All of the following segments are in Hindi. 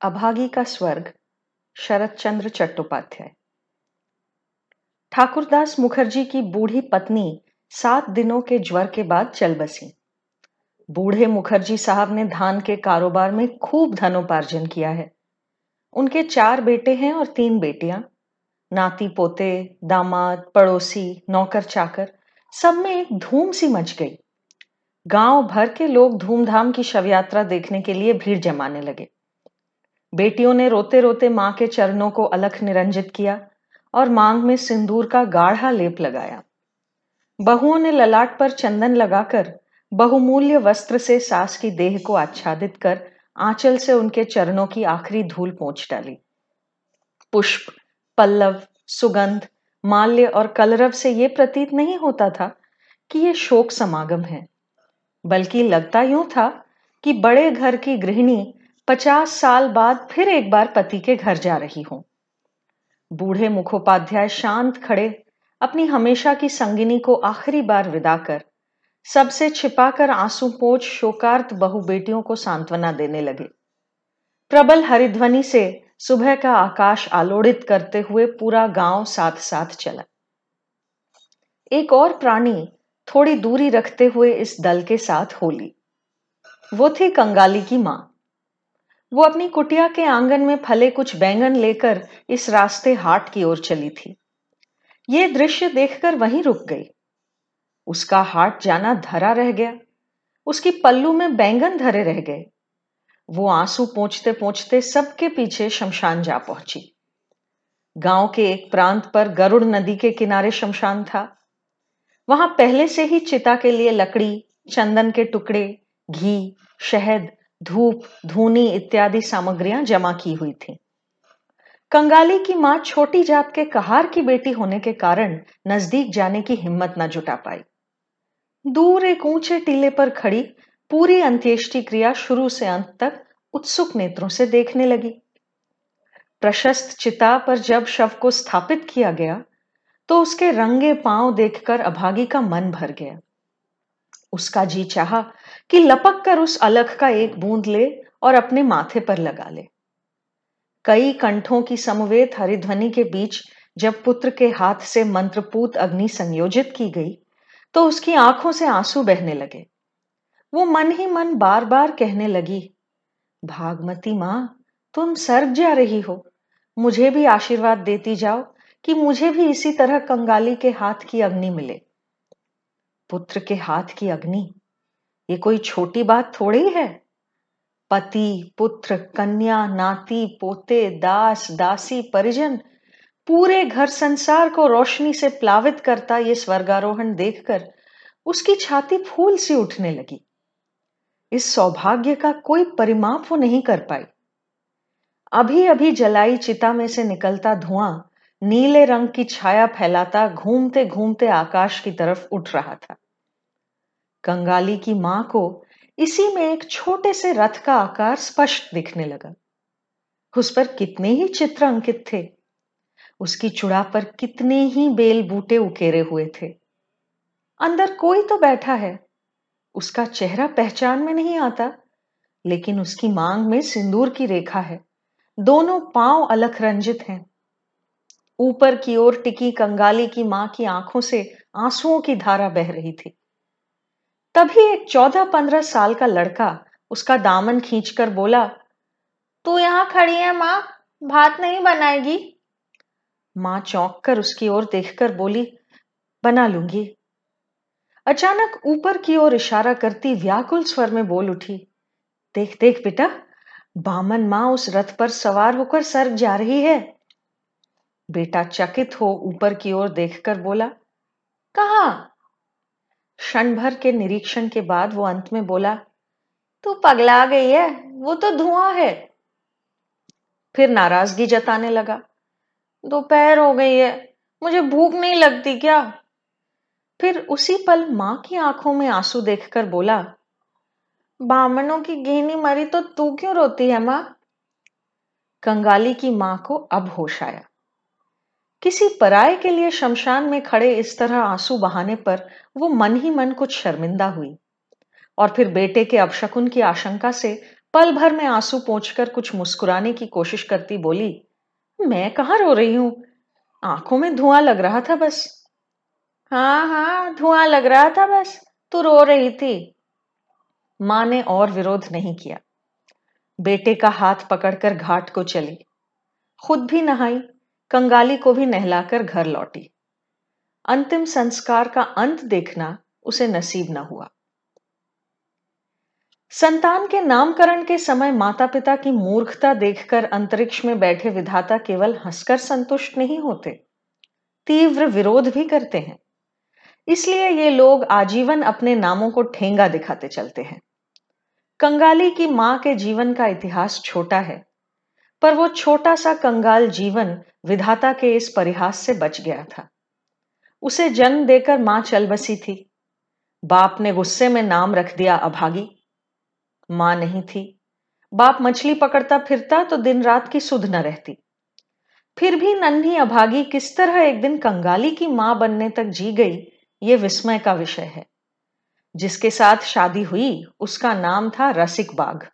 अभागी का स्वर्ग शरत चंद्र चट्टोपाध्याय। ठाकुरदास मुखर्जी की बूढ़ी पत्नी सात दिनों के ज्वर के बाद चल बसी। बूढ़े मुखर्जी साहब ने धान के कारोबार में खूब धनोपार्जन किया है। उनके चार बेटे हैं और तीन बेटियाँ। नाती पोते, दामाद, पड़ोसी, नौकर चाकर, सब में एक धूम सी मच गई। गाँव भर के लोग धूमधाम की शव यात्रा देखने के लिए भीड़ जमाने लगे। बेटियों ने रोते रोते माँ के चरणों को अलख निरंजित किया और मांग में सिंदूर का गाढ़ा लेप लगाया। बहुओं ने ललाट पर चंदन लगाकर बहुमूल्य वस्त्र से सास की देह को आच्छादित कर आंचल से उनके चरणों की आखिरी धूल पहुँच डाली। पुष्प, पल्लव, सुगंध, माल्य और कलरव से यह प्रतीत नहीं होता था कि यह शोक समागम है, बल्कि लगता यूँ था कि बड़े घर की गृहिणी पचास साल बाद फिर एक बार पति के घर जा रही हूँ। बूढ़े मुखोपाध्याय शांत खड़े अपनी हमेशा की संगिनी को आखिरी बार विदा कर सबसे छिपाकर आँसू पोच शोकार्त बहु बेटियों को सांत्वना देने लगे। प्रबल हरिध्वनि से सुबह का आकाश आलोड़ित करते हुए पूरा गाँव साथ साथ चला। एक और प्राणी थोड़ी दूरी रखते हुए इस दल के साथ होली। वो थी कंगाली की माँ। वो अपनी कुटिया के आँगन में फले कुछ बैंगन लेकर इस रास्ते हाट की ओर चली थी। ये दृश्य देखकर वहीं रुक गई। उसका हाट जाना धरा रह गया। उसकी पल्लू में बैंगन धरे रह गए। वो आँसू पहुँचते पहुँचते सबके पीछे शमशान जा पहुँची। गाँव के एक प्रांत पर गरुड़ नदी के किनारे शमशान था। वहाँ पहले से ही चिता के लिए लकड़ी, चंदन के टुकड़े, घी, शहद धूप, धूनी इत्यादि सामग्रियाँ जमा की हुई थी। कंगाली की माँ छोटी जात के कहार की बेटी होने के कारण नज़दीक जाने की हिम्मत न जुटा पाई। दूर एक ऊँचे टीले पर खड़ी पूरी अंत्येष्टि क्रिया शुरू से अंत तक उत्सुक नेत्रों से देखने लगी। प्रशस्त चिता पर जब शव को स्थापित किया गया तो उसके रंगे पाँव देखकर अभागी का मन भर गया। उसका जी चाहा कि लपक कर उस अलख का एक बूंद ले और अपने माथे पर लगा ले। कई कंठों की समवेत हरिध्वनि के बीच जब पुत्र के हाथ से मंत्रपूत अग्नि संयोजित की गई तो उसकी आँखों से आँसू बहने लगे। वो मन ही मन बार बार कहने लगी, भागमती माँ, तुम सर्ग जा रही हो। मुझे भी आशीर्वाद देती जाओ कि मुझे भी इसी तरह कंगाली के हाथ की अग्नि मिले। पुत्र के हाथ की अग्नि ये कोई छोटी बात थोड़ी है? पति, पुत्र, कन्या, नाती, पोते, दास, दासी, परिजन, पूरे घर संसार को रोशनी से प्लावित करता ये स्वर्गारोहण देखकर उसकी छाती फूल सी उठने लगी। इस सौभाग्य का कोई परिमाप वो नहीं कर पाई। अभी अभी जलाई चिता में से निकलता धुआँ नीले रंग की छाया फैलाता घूमते घूमते आकाश की तरफ़ उठ रहा था। कंगाली की माँ को इसी में एक छोटे से रथ का आकार स्पष्ट दिखने लगा। उस पर कितने ही चित्र अंकित थे। उसकी चुड़ा पर कितने ही बेल बूटे उकेरे हुए थे। अंदर कोई तो बैठा है। उसका चेहरा पहचान में नहीं आता, लेकिन उसकी मांग में सिंदूर की रेखा है। दोनों पाँव अलख रंजित हैं। ऊपर की ओर टिकी कंगाली की माँ की आँखों से आंसुओं की धारा बह रही थी। तभी एक चौदह पंद्रह साल का लड़का उसका दामन खींचकर बोला, तू यहाँ खड़ी है, माँ? भात नहीं बनाएगी? माँ चौंक कर उसकी ओर देखकर बोली, बना लूँगी। अचानक ऊपर की ओर इशारा करती व्याकुल स्वर में बोल उठी, देख देख बेटा, बामन माँ उस रथ पर सवार होकर सर्ग जा रही है। बेटा चकित हो ऊपर की ओर देखकर बोला, कहा? क्षण भर के निरीक्षण के बाद वो अंत में बोला, तू पगला गई है, वो तो धुआँ है। फिर नाराज़गी जताने लगा, दोपहर हो गई है, मुझे भूख नहीं लगती क्या? फिर उसी पल माँ की आँखों में आँसू देखकर बोला बामनों की गहनी मरी तो तू क्यों रोती है माँ? कंगाली की माँ को अब होश आया। किसी पराये के लिए शमशान में खड़े इस तरह आँसू बहाने पर वो मन ही मन कुछ शर्मिंदा हुई। और फिर बेटे के अपशकुन की आशंका से पल भर में आँसू पोंछकर कुछ मुस्कुराने की कोशिश करती बोली, मैं कहाँ रो रही हूँ? आँखों में धुआँ लग रहा था बस। हाँ हाँ धुआँ लग रहा था बस, तू रो रही थी। माँ ने और विरोध नहीं किया। बेटे का हाथ पकड़कर घाट को चली। खुद भी नहाई कंगाली को भी नहलाकर घर लौटी। अंतिम संस्कार का अंत देखना उसे नसीब न हुआ। संतान के नामकरण के समय माता पिता की मूर्खता देखकर अंतरिक्ष में बैठे विधाता केवल हंसकर संतुष्ट नहीं होते। तीव्र विरोध भी करते हैं। इसलिए ये लोग आजीवन अपने नामों को ठेंगा दिखाते चलते हैं। कंगाली की माँ के जीवन का इतिहास छोटा है। पर वो छोटा सा कंगाल जीवन विधाता के इस परिहास से बच गया था। उसे जन्म देकर माँ चल बसी थी। बाप ने गुस्से में नाम रख दिया अभागी। माँ नहीं थी। बाप मछली पकड़ता फिरता तो दिन रात की सुध न रहती। फिर भी नन्ही अभागी किस तरह एक दिन कंगाली की माँ बनने तक जी गई, ये विस्मय का विषय है। जिसके साथ शादी हुई, उसका नाम था रसिक बाघ।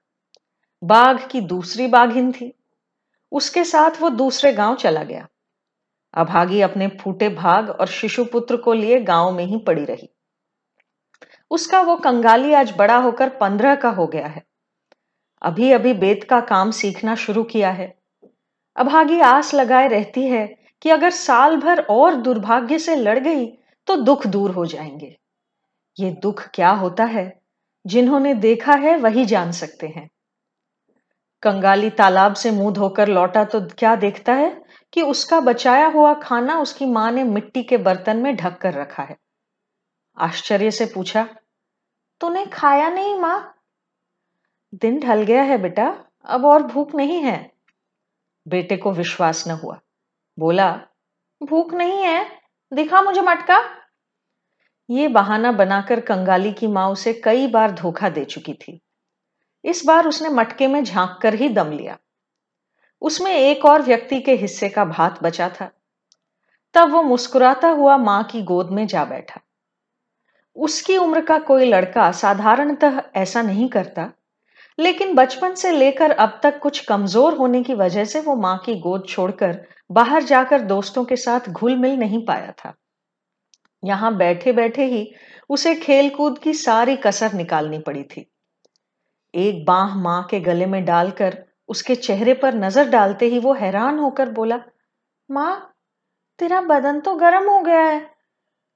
बाघ की दूसरी बाघिन थी। उसके साथ वो दूसरे गाँव चला गया। अभागी अपने फूटे भाग और शिशुपुत्र को लिए गाँव में ही पड़ी रही। उसका वो कंगाली आज बड़ा होकर पंद्रह का हो गया है। अभी अभी बेत का काम सीखना शुरू किया है। अभागी आस लगाए रहती है कि अगर साल भर और दुर्भाग्य से लड़ गई तो दुख दूर हो जाएँगे। ये दुख क्या होता है? जिन्होंने देखा है, वही जान सकते हैं। कंगाली तालाब से मुँह धोकर लौटा तो क्या देखता है कि उसका बचाया हुआ खाना उसकी माँ ने मिट्टी के बर्तन में ढक कर रखा है। आश्चर्य से पूछा, तूने खाया नहीं माँ? दिन ढल गया है बेटा, अब और भूख नहीं है। बेटे को विश्वास न हुआ। बोला, भूख नहीं है, दिखा मुझे मटका। ये बहाना बनाकर कंगाली की माँ उसे कई बार धोखा दे चुकी थी। इस बार उसने मटके में झाँक कर ही दम लिया। उसमें एक और व्यक्ति के हिस्से का भात बचा था। तब वो मुस्कुराता हुआ माँ की गोद में जा बैठा। उसकी उम्र का कोई लड़का साधारणतः ऐसा नहीं करता, लेकिन बचपन से लेकर अब तक कुछ कमज़ोर होने की वजह से वो माँ की गोद छोड़कर बाहर जाकर दोस्तों के साथ घुल मिल नहीं पाया था। यहाँ बैठे बैठे ही उसे खेलकूद की सारी कसर निकालनी पड़ी थी। एक बाह माँ के गले में डालकर उसके चेहरे पर नज़र डालते ही वो हैरान होकर बोला, माँ, तेरा बदन तो गर्म हो गया है।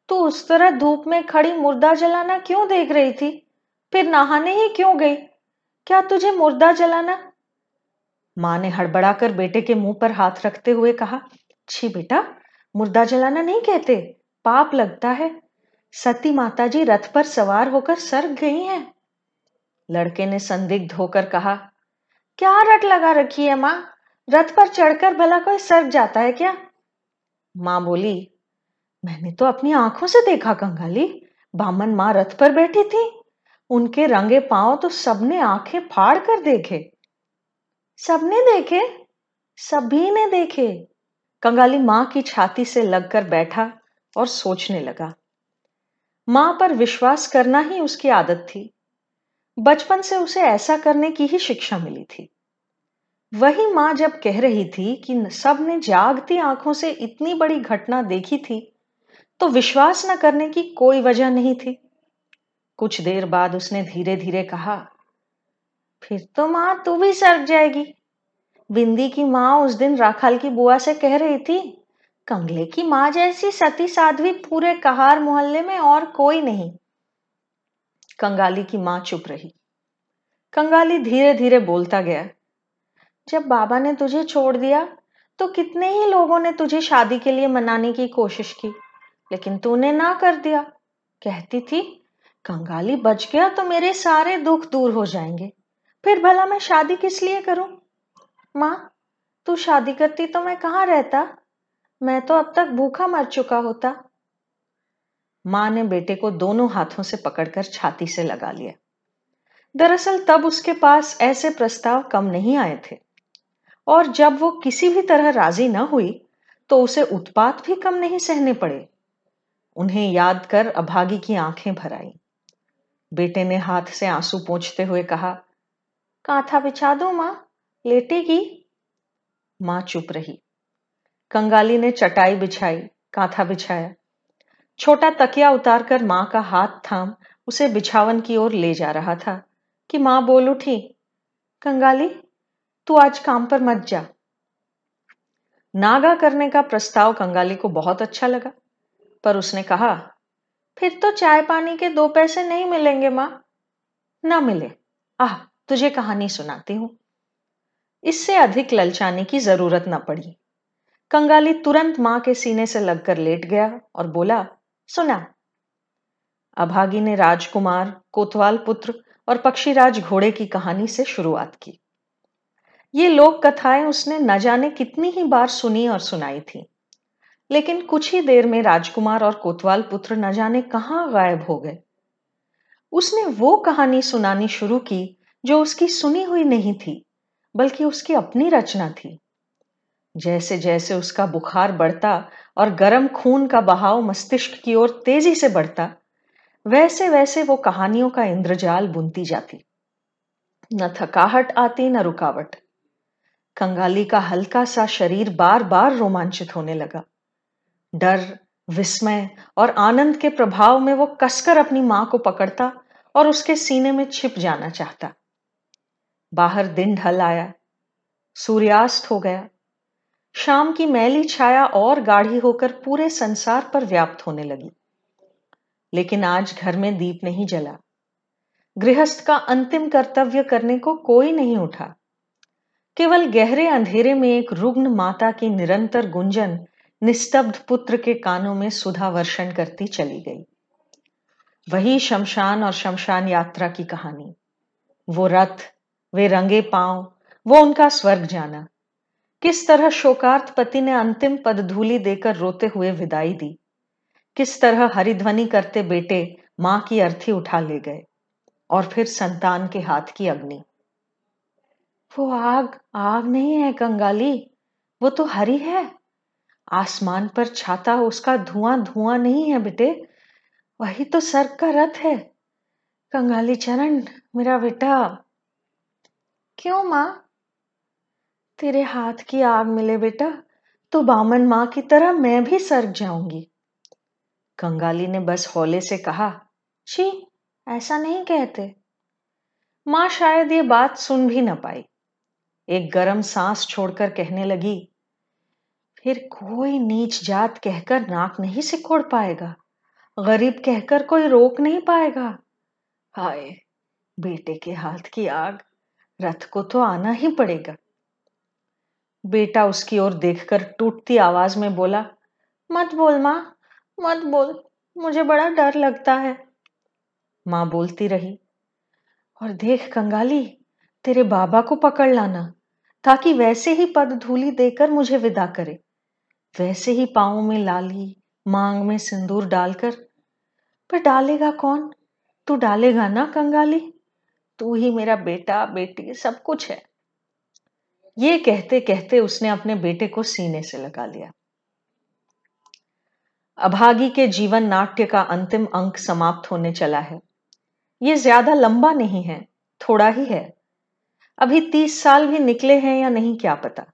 तू उस तरह धूप में खड़ी मुर्दा जलाना क्यों देख रही थी? फिर नहाने ही क्यों गई? क्या तुझे मुर्दा जलाना? माँ ने हड़बड़ाकर बेटे के मुँह पर हाथ रखते हुए कहा, छी बेटा, मुर्दा जलाना नहीं कहते? पाप लगता है। सती माताजी रथ पर सवार होकर सर्ग गई हैं। लड़के ने संदिग्ध होकर कहा, क्या रट लगा रखी है माँ? रथ पर चढ़कर भला कोई सर्ग जाता है क्या? माँ बोली, मैंने तो अपनी आँखों से देखा, कंगाली। बामन माँ रथ पर बैठी थी। उनके रंगे पाँव तो सबने आँखें फाड़ कर देखे। सबने देखे? सभी ने देखे? कंगाली माँ की छाती से लगकर बैठा और सोचने लगा। माँ पर विश्वास करना ही उसकी आदत थी। बचपन से उसे ऐसा करने की ही शिक्षा मिली थी। वही माँ जब कह रही थी कि सबने जागती आँखों से इतनी बड़ी घटना देखी थी तो विश्वास न करने की कोई वजह नहीं थी। कुछ देर बाद उसने धीरे धीरे कहा, फिर तो माँ तू भी सर्क जाएगी। बिंदी की माँ उस दिन राखाल की बुआ से कह रही थी, कंगले की माँ जैसी सती साध्वी पूरे कहार मोहल्ले में और कोई नहीं। कंगाली की माँ चुप रही। कंगाली धीरे धीरे बोलता गया, जब बाबा ने तुझे छोड़ दिया तो कितने ही लोगों ने तुझे शादी के लिए मनाने की कोशिश की, लेकिन तूने ना कर दिया। कहती थी, कंगाली बच गया तो मेरे सारे दुख दूर हो जाएँगे। फिर भला मैं शादी किस लिए करूँ? माँ, तू शादी करती तो मैं कहाँ रहता? मैं तो अब तक भूखा मर चुका होता। माँ ने बेटे को दोनों हाथों से पकड़कर छाती से लगा लिया। दरअसल तब उसके पास ऐसे प्रस्ताव कम नहीं आए थे। और जब वो किसी भी तरह राज़ी न हुई तो उसे उत्पात भी कम नहीं सहने पड़े। उन्हें याद कर अभागी की आँखें भर आई। बेटे ने हाथ से आँसू पोंछते हुए कहा, कांथा बिछा दो माँ, लेटेगी? माँ चुप रही। कंगाली ने चटाई बिछाई, कांथा बिछाया। छोटा तकिया उतारकर माँ का हाथ थाम, उसे बिछावन की ओर ले जा रहा था कि माँ बोल उठी, कंगाली, तू आज काम पर मत जा। नागा करने का प्रस्ताव कंगाली को बहुत अच्छा लगा, पर उसने कहा, फिर तो चाय पानी के दो पैसे नहीं मिलेंगे माँ। ना मिले। आह, तुझे कहानी सुनाती हूँ। इससे अधिक ललचाने की ज़रूरत न पड़ी। कंगाली तुरंत माँ के सीने से लगकर लेट गया और बोला सुना। अभागी ने राजकुमार, कोतवाल पुत्र और पक्षीराज घोड़े की कहानी से शुरुआत की। ये लोक कथाएँ उसने न जाने कितनी ही बार सुनी और सुनाई थी। लेकिन कुछ ही देर में राजकुमार और कोतवाल पुत्र न जाने कहाँ गायब हो गए। उसने वो कहानी सुनानी शुरू की जो उसकी सुनी हुई नहीं थी, बल्कि उसकी अपनी रचना थी। जैसे जैसे उसका बुखार बढ़ता और गर्म खून का बहाव मस्तिष्क की ओर तेज़ी से बढ़ता वैसे वैसे वो कहानियों का इंद्रजाल बुनती जाती। न थकाहट आती, न रुकावट। कंगाली का हल्का सा शरीर बार बार रोमांचित होने लगा। डर, विस्मय और आनंद के प्रभाव में वो कसकर अपनी माँ को पकड़ता और उसके सीने में छिप जाना चाहता। बाहर दिन ढल आया, सूर्यास्त हो गया शाम की मैली छाया और गाढ़ी होकर पूरे संसार पर व्याप्त होने लगी। लेकिन आज घर में दीप नहीं जला। गृहस्थ का अंतिम कर्तव्य करने को कोई नहीं उठा। केवल गहरे अंधेरे में एक रुग्ण माता की निरंतर गुंजन निस्तब्ध पुत्र के कानों में सुधा वर्षण करती चली गई। वही शमशान और शमशान यात्रा की कहानी। वो रथ, वे रंगे पाँव, वो उनका स्वर्ग जाना। किस तरह शोकार्थ पति ने अंतिम पदधूलि देकर रोते हुए विदाई दी? किस तरह हरिध्वनि करते बेटे माँ की अर्थी उठा ले गए? और फिर संतान के हाथ की अग्नि। वो आग आग नहीं है कंगाली, वो तो हरी है। आसमान पर छाता, उसका धुआँ धुआँ नहीं है बेटे, वही तो सर्ग का रथ है। कंगाली चरण, मेरा बेटा। क्यों माँ? तेरे हाथ की आग मिले बेटा तो बामन माँ की तरह मैं भी सर्ग जाऊँगी। कंगाली ने बस हौले से कहा, छी, ऐसा नहीं कहते। माँ शायद ये बात सुन भी ना पाई। एक गरम सांस छोड़कर कहने लगी, फिर कोई नीच जात कहकर नाक नहीं सिकोड़ पाएगा। गरीब कहकर कोई रोक नहीं पाएगा। हाय, बेटे के हाथ की आग, रथ को तो आना ही पड़ेगा। बेटा उसकी ओर देखकर टूटती आवाज़ में बोला, मत बोल माँ, मत बोल, मुझे बड़ा डर लगता है। माँ बोलती रही, और देख कंगाली, तेरे बाबा को पकड़ लाना, ताकि वैसे ही पद धूली देकर मुझे विदा करे। वैसे ही पाओ में लाली, मांग में सिंदूर डालकर, पर डालेगा कौन? तू डालेगा ना कंगाली? तू ही मेरा बेटा, बेटी, सब कुछ है। ये कहते कहते उसने अपने बेटे को सीने से लगा लिया। अभागी के जीवन नाट्य का अंतिम अंक समाप्त होने चला है। ये ज़्यादा लंबा नहीं है, थोड़ा ही है। अभी तीस साल भी निकले हैं या नहीं क्या पता।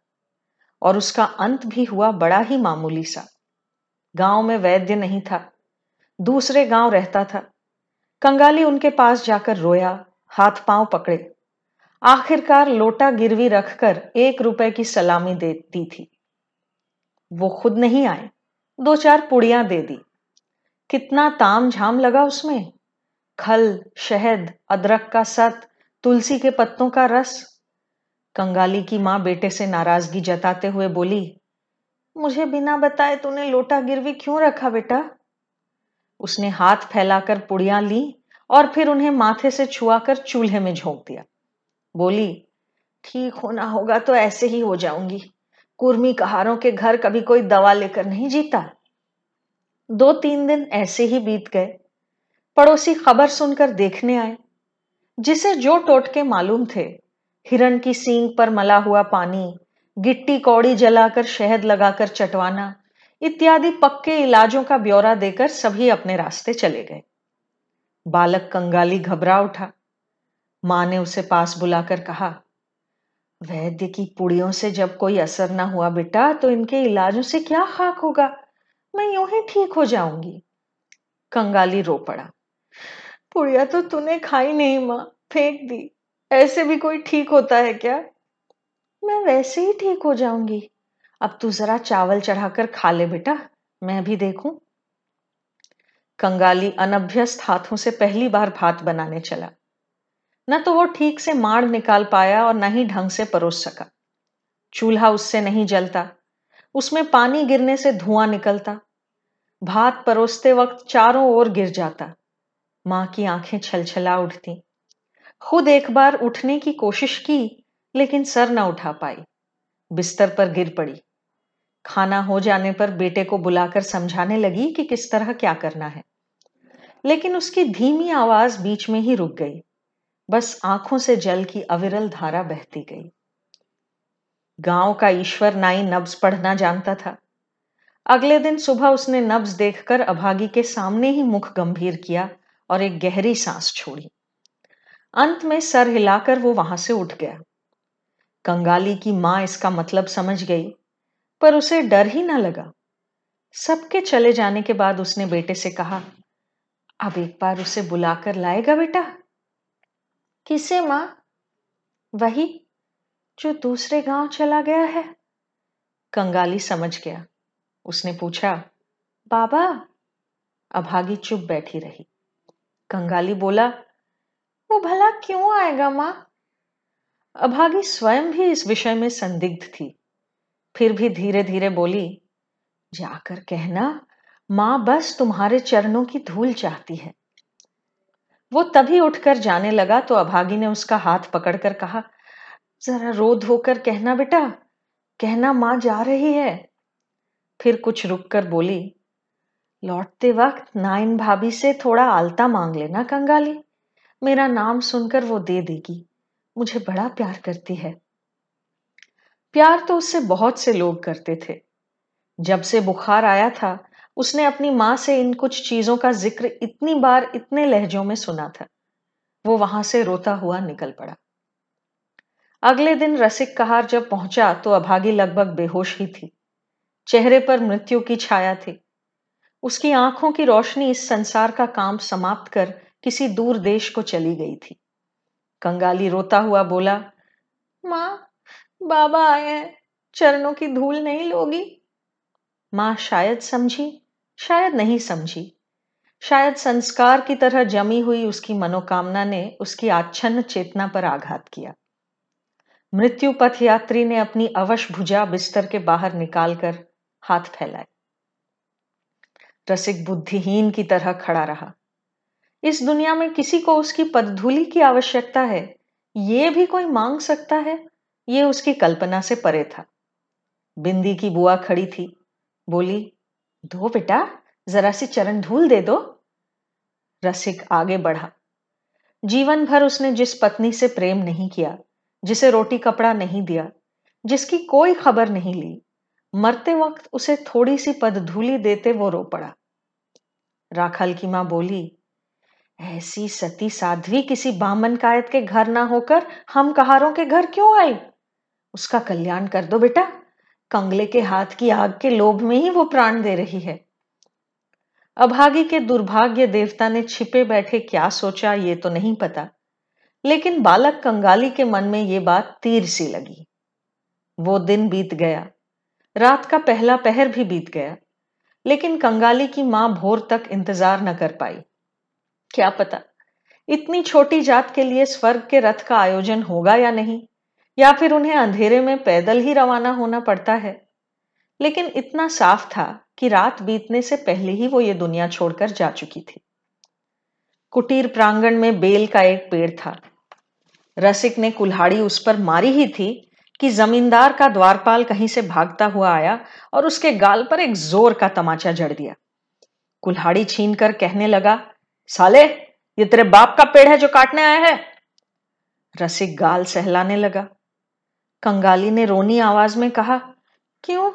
और उसका अंत भी हुआ बड़ा ही मामूली सा। गाँव में वैद्य नहीं था, दूसरे गाँव रहता था। कंगाली उनके पास जाकर रोया, हाथ पाँव पकड़े। आखिरकार लोटा गिरवी रखकर एक रुपए की सलामी देती थी। वो खुद नहीं आए। दो चार पुड़ियाँ दे दी। कितना ताम झाम लगा उसमें। खल, शहद, अदरक का सत, तुलसी के पत्तों का रस। कंगाली की माँ बेटे से नाराज़गी जताते हुए बोली, मुझे बिना बताए तूने लोटा गिरवी क्यों रखा बेटा? उसने हाथ फैलाकर पुड़ियाँ ली और फिर उन्हें माथे से छुआकर चूल्हे में झोंक दिया। बोली, ठीक होना होगा तो ऐसे ही हो जाऊँगी। कुर्मी कहारों के घर कभी कोई दवा लेकर नहीं जीता। दो तीन दिन ऐसे ही बीत गए। पड़ोसी खबर सुनकर देखने आए, जिसे जो टोटके मालूम थे। हिरण की सींग पर मला हुआ पानी, गिट्टी कौड़ी जलाकर शहद लगाकर चटवाना, इत्यादि पक्के इलाजों का ब्यौरा देकर सभी अपने रास्ते चले गए। बालक कंगाली घबरा उठा। माँ ने उसे पास बुलाकर कहा, वैद्य की पुड़ियों से जब कोई असर ना हुआ बेटा तो इनके इलाजों से क्या खाक होगा? मैं यूँ ही ठीक हो जाऊँगी। कंगाली रो पड़ा, पुड़िया तो तूने खाई नहीं माँ, फेंक दी। ऐसे भी कोई ठीक होता है क्या? मैं वैसे ही ठीक हो जाऊँगी। अब तू जरा चावल चढ़ाकर खा ले बेटा, मैं भी देखूँ। कंगाली अनभ्यस्त हाथों से पहली बार भात बनाने चला। न तो वो ठीक से माड़ निकाल पाया और न ही ढंग से परोस सका। चूल्हा उससे नहीं जलता, उसमें पानी गिरने से धुआँ निकलता, भात परोसते वक्त चारों ओर गिर जाता, माँ की आँखें छलछला उठती। खुद एक बार उठने की कोशिश की, लेकिन सर न उठा पाई, बिस्तर पर गिर पड़ी। खाना हो जाने पर बेटे को बुलाकर समझाने लगी कि किस तरह क्या करना है, लेकिन उसकी धीमी आवाज़ बीच में ही रुक गई। बस आँखों से जल की अविरल धारा बहती गई। गाँव का ईश्वर नाई नब्ज पढ़ना जानता था। अगले दिन सुबह उसने नब्ज देखकर अभागी के सामने ही मुख गंभीर किया और एक गहरी सांस छोड़ी। अंत में सर हिलाकर वो वहाँ से उठ गया। कंगाली की माँ इसका मतलब समझ गई, पर उसे डर ही ना लगा। सबके चले जाने के बाद उसने बेटे से कहा, अब एक बार उसे बुलाकर लाएगा बेटा? किसे माँ? वही जो दूसरे गाँव चला गया है। कंगाली समझ गया। उसने पूछा, बाबा? अभागी चुप बैठी रही। कंगाली बोला, वो भला क्यों आएगा माँ? अभागी स्वयं भी इस विषय में संदिग्ध थी। फिर भी धीरे धीरे बोली, जाकर कहना, माँ बस तुम्हारे चरणों की धूल चाहती है। वो तभी उठकर जाने लगा तो अभागी ने उसका हाथ पकड़कर कहा, जरा रो धोकर कहना बेटा, कहना माँ जा रही है। फिर कुछ रुक कर बोली, लौटते वक्त नाइन भाभी से थोड़ा आलता मांग लेना कंगाली। मेरा नाम सुनकर वो दे देगी। मुझे बड़ा प्यार करती है। प्यार तो उससे बहुत से लोग करते थे। जब से बुखार आया था उसने अपनी माँ से इन कुछ चीज़ों का ज़िक्र इतनी बार इतने लहजों में सुना था। वो वहाँ से रोता हुआ निकल पड़ा। अगले दिन रसिक कहार जब पहुँचा तो अभागी लगभग बेहोश ही थी। चेहरे पर मृत्यु की छाया थी। उसकी आँखों की रोशनी इस संसार का काम समाप्त कर किसी दूर देश को चली गई थी। कंगाली रोता हुआ बोला, माँ, बाबा आए हैं, चरणों की धूल नहीं लोगी? माँ शायद समझी। शायद नहीं समझी। शायद संस्कार की तरह जमी हुई उसकी मनोकामना ने उसकी आच्छन्न चेतना पर आघात किया। मृत्यु पथ यात्री ने अपनी अवश भुजा बिस्तर के बाहर निकालकर हाथ फैलाए। रसिक बुद्धिहीन की तरह खड़ा रहा। इस दुनिया में किसी को उसकी पदधूली की आवश्यकता है? ये भी कोई मांग सकता है? ये उसकी कल्पना से परे था। बिंदी की बुआ खड़ी थी। बोली दो बेटा, जरा सी चरण धूल दे दो। रसिक आगे बढ़ा। जीवन भर उसने जिस पत्नी से प्रेम नहीं किया, जिसे रोटी कपड़ा नहीं दिया, जिसकी कोई खबर नहीं ली, मरते वक्त उसे थोड़ी सी पदधूली देते वो रो पड़ा। राखल की माँ बोली, ऐसी सती साध्वी किसी बामन कायत के घर ना होकर हम कहारों के घर क्यों आई? उसका कल्याण कर दो बेटा। कंगले के हाथ की आग के लोभ में ही वो प्राण दे रही है। अभागी के दुर्भाग्य देवता ने छिपे बैठे क्या सोचा ये तो नहीं पता, लेकिन बालक कंगाली के मन में ये बात तीर सी लगी। वो दिन बीत गया, रात का पहला पहर भी बीत गया, लेकिन कंगाली की माँ भोर तक इंतज़ार न कर पाई। क्या पता, इतनी छोटी जात के लिए स्वर्ग के रथ का आयोजन होगा या नहीं? या फिर उन्हें अंधेरे में पैदल ही रवाना होना पड़ता है। लेकिन इतना साफ़ था कि रात बीतने से पहले ही वो ये दुनिया छोड़कर जा चुकी थी। कुटीर प्रांगण में बेल का एक पेड़ था। रसिक ने कुल्हाड़ी उस पर मारी ही थी कि जमींदार का द्वारपाल कहीं से भागता हुआ आया और उसके गाल पर एक ज़ोर का तमाचा जड़ दिया। कुल्हाड़ी छीन कर कहने लगा, साले, ये तेरे बाप का पेड़ है जो काटने आया है? रसिक गाल सहलाने लगा। कंगाली ने रोनी आवाज़ में कहा, क्यों?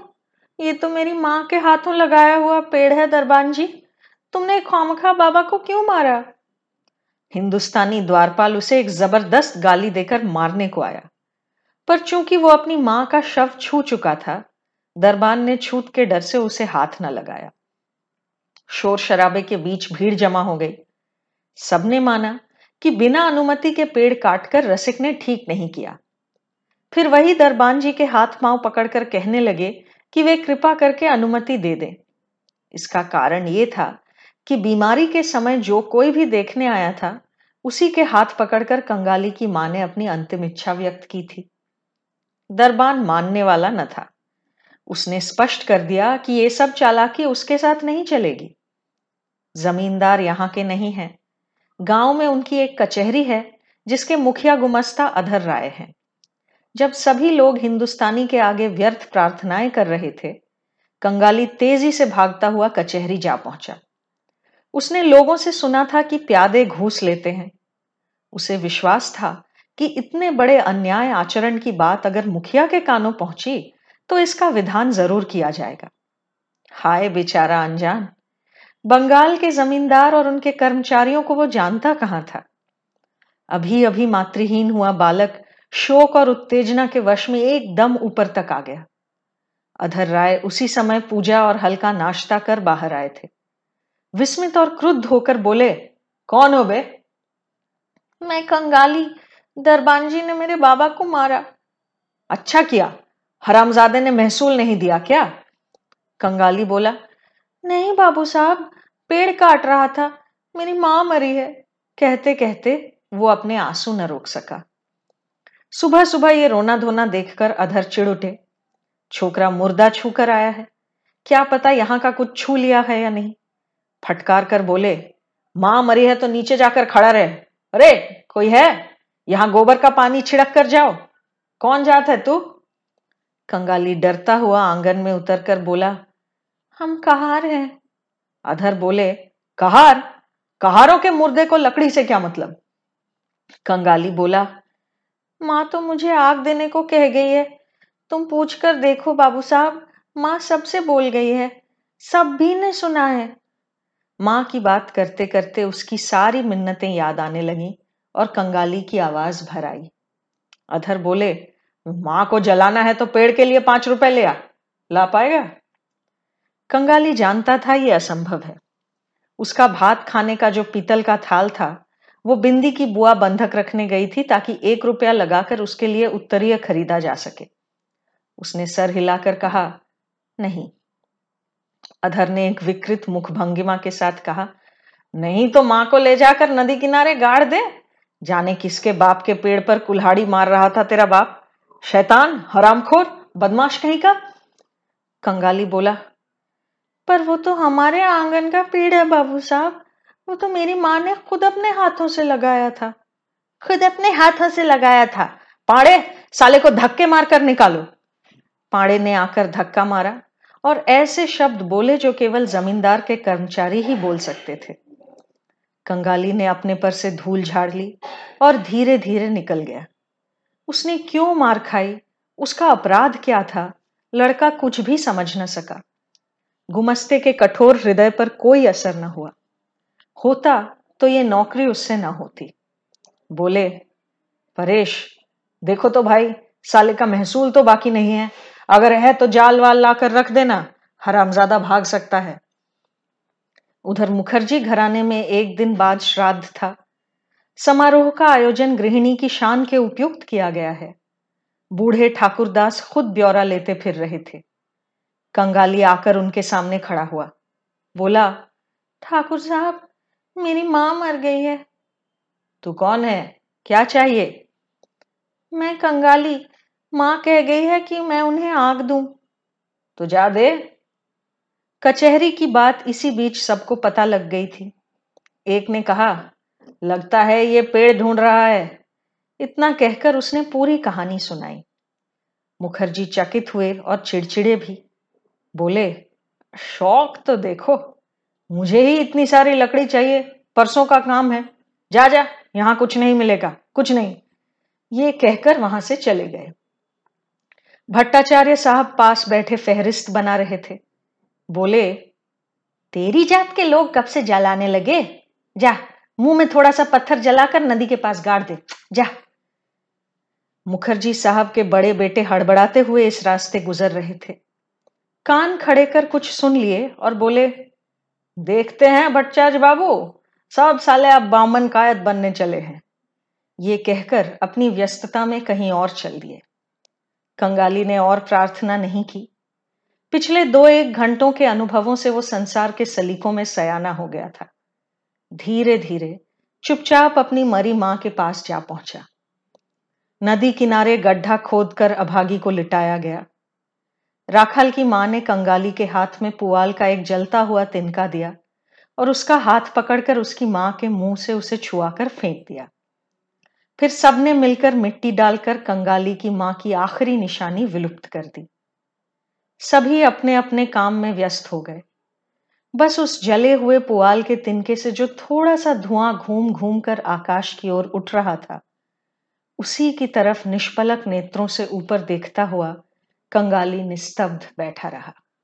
ये तो मेरी माँ के हाथों लगाया हुआ पेड़ है, दरबान जी। तुमने खामखा बाबा को क्यों मारा? हिंदुस्तानी द्वारपाल उसे एक ज़बरदस्त गाली देकर मारने को आया। पर चूँकि वो अपनी माँ का शव छू चुका था, दरबान ने छूत के डर से उसे हाथ न लगाया। शोर शराबे के बीच भीड़ जमा हो गई। सबने माना कि बिना अनुमति के पेड़ काटकर रसिक ने ठीक नहीं किया। फिर वही दरबान जी के हाथ पाँव पकड़कर कहने लगे कि वे कृपा करके अनुमति दे दें। इसका कारण ये था कि बीमारी के समय जो कोई भी देखने आया था, उसी के हाथ पकड़कर कंगाली की माँ ने अपनी अंतिम इच्छा व्यक्त की थी। दरबान मानने वाला न था। उसने स्पष्ट कर दिया कि ये सब चालाकी उसके साथ नहीं चलेगी। जमींदार यहाँ के नहीं हैं। गाँव में उनकी एक कचहरी है, जिसके मुखिया गुमस्ता अधर राय हैं। जब सभी लोग हिंदुस्तानी के आगे व्यर्थ प्रार्थनाएँ कर रहे थे, कंगाली तेज़ी से भागता हुआ कचहरी जा पहुँचा। उसने लोगों से सुना था कि प्यादे घूस लेते हैं। उसे विश्वास था कि इतने बड़े अन्याय आचरण की बात अगर मुखिया के कानों पहुँची तो इसका विधान ज़रूर किया जाएगा। हाय बेचारा अनजान! बंगाल के जमींदार और उनके कर्मचारियों को वो जानता कहाँ था? अभी अभी मातृहीन हुआ बालक शोक और उत्तेजना के वश में एकदम ऊपर तक आ गया। अधर राय उसी समय पूजा और हल्का नाश्ता कर बाहर आए थे। विस्मित और क्रुद्ध होकर बोले कौन हो बे? मैं कंगाली। दरबान जी ने मेरे बाबा को मारा। अच्छा किया। हरामजादे ने महसूल नहीं दिया क्या? कंगाली बोला नहीं बाबू साहब पेड़ काट रहा था। मेरी माँ मरी है। कहते कहते वो अपने आँसू न रोक सका। सुबह सुबह ये रोना धोना देखकर अधर चिड़ उठे। छोकरा मुर्दा छू कर आया है। क्या पता यहाँ का कुछ छू लिया है या नहीं? फटकार कर बोले, माँ मरी है तो नीचे जाकर खड़ा रहे। अरे, कोई है? यहाँ गोबर का पानी छिड़क कर जाओ। कौन जात है तू? कंगाली डरता हुआ आँगन में उतर कर बोला, हम कहार हैं। अधर बोले, कहार? कहारों के मुर्दे को लकड़ी से क्या मतलब? कंगाली बोला माँ तो मुझे आग देने को कह गई है। तुम पूछ कर देखो बाबू साहब, माँ सबसे बोल गई है, सब भी ने सुना है। माँ की बात करते करते उसकी सारी मिन्नतें याद आने लगी और कंगाली की आवाज़ भर आई। अधर बोले, माँ को जलाना है तो पेड़ के लिए पाँच रुपए ले आ। ला पाएगा? कंगाली जानता था यह असंभव है। उसका भात खाने का जो पीतल का थाल था वो बिंदी की बुआ बंधक रखने गई थी ताकि एक रुपया लगाकर उसके लिए उत्तरीय खरीदा जा सके। उसने सर हिलाकर कहा, नहीं। अधर ने एक विकृत मुख भंगिमा के साथ कहा, नहीं तो माँ को ले जाकर नदी किनारे गाड़ दे। जाने किसके बाप के पेड़ पर कुल्हाड़ी मार रहा था तेरा बाप? शैतान, हरामखोर, बदमाश कहीं का? कंगाली बोला, पर वो तो हमारे आँगन का पेड़ है बाबू साहब। वो तो मेरी माँ ने खुद अपने हाथों से लगाया था। खुद अपने हाथों से लगाया था। पाड़े, साले को धक्के मारकर निकालो। पाड़े ने आकर धक्का मारा और ऐसे शब्द बोले जो केवल जमींदार के कर्मचारी ही बोल सकते थे। कंगाली ने अपने पर से धूल झाड़ ली और धीरे धीरे निकल गया। उसने क्यों मार खाई? उसका अपराध क्या था? लड़का कुछ भी समझ न सका। गुमस्ते के कठोर हृदय पर कोई असर न हुआ। होता तो ये नौकरी उससे ना होती। बोले, परेश, देखो तो भाई, साले का महसूल तो बाकी नहीं है। अगर है तो जाल वाल लाकर रख देना, हरामजादा भाग सकता है। उधर मुखर्जी घराने में एक दिन बाद श्राद्ध था। समारोह का आयोजन गृहिणी की शान के उपयुक्त किया गया है। बूढ़े ठाकुरदास खुद ब्यौरा लेते फिर रहे थे। कंगाली आकर उनके सामने खड़ा हुआ। बोला, ठाकुर साहब मेरी माँ मर गई है। तू कौन है? क्या चाहिए? मैं कंगाली। माँ कह गई है कि मैं उन्हें आग दूँ। तो जा दे। कचहरी की बात इसी बीच सबको पता लग गई थी। एक ने कहा लगता है ये पेड़ ढूंढ रहा है। इतना कहकर उसने पूरी कहानी सुनाई। मुखर्जी चकित हुए और चिड़चिड़े भी। बोले शौक तो देखो। मुझे ही इतनी सारी लकड़ी चाहिए। परसों का काम है। जा जा, यहाँ कुछ नहीं मिलेगा। कुछ नहीं। ये कहकर वहाँ से चले गए। भट्टाचार्य साहब पास बैठे फहरिस्त बना रहे थे। बोले, तेरी जात के लोग कब से जलाने लगे? जा, मुँह में थोड़ा सा पत्थर जलाकर नदी के पास गाड़ दे। जा। मुखर्जी साहब के बड़े बेटे हड़बड़ाते हुए इस रास्ते गुजर रहे थे। कान खड़े कर कुछ सुन लिए और बोले देखते हैं भट्टाचार्य बाबू। सब साले अब बामन कायद बनने चले हैं। ये कहकर अपनी व्यस्तता में कहीं और चल दिए। कंगाली ने और प्रार्थना नहीं की। पिछले दो एक घंटों के अनुभवों से वो संसार के सलीकों में सयाना हो गया था। धीरे धीरे चुपचाप अपनी मरी माँ के पास जा पहुँचा। नदी किनारे गड्ढा खोदकर अभागी को लिटाया गया। राखाल की माँ ने कंगाली के हाथ में पुआल का एक जलता हुआ तिनका दिया और उसका हाथ पकड़कर उसकी माँ के मुँह से उसे छुआकर फेंक दिया। फिर सबने मिलकर मिट्टी डालकर कंगाली की माँ की आखिरी निशानी विलुप्त कर दी। सभी अपने अपने काम में व्यस्त हो गए। बस उस जले हुए पुआल के तिनके से जो थोड़ा सा धुआँ घूम घूम कर आकाश की ओर उठ रहा था, उसी की तरफ़ निष्पलक नेत्रों से ऊपर देखता हुआ कंगाली निस्तब्ध बैठा रहा।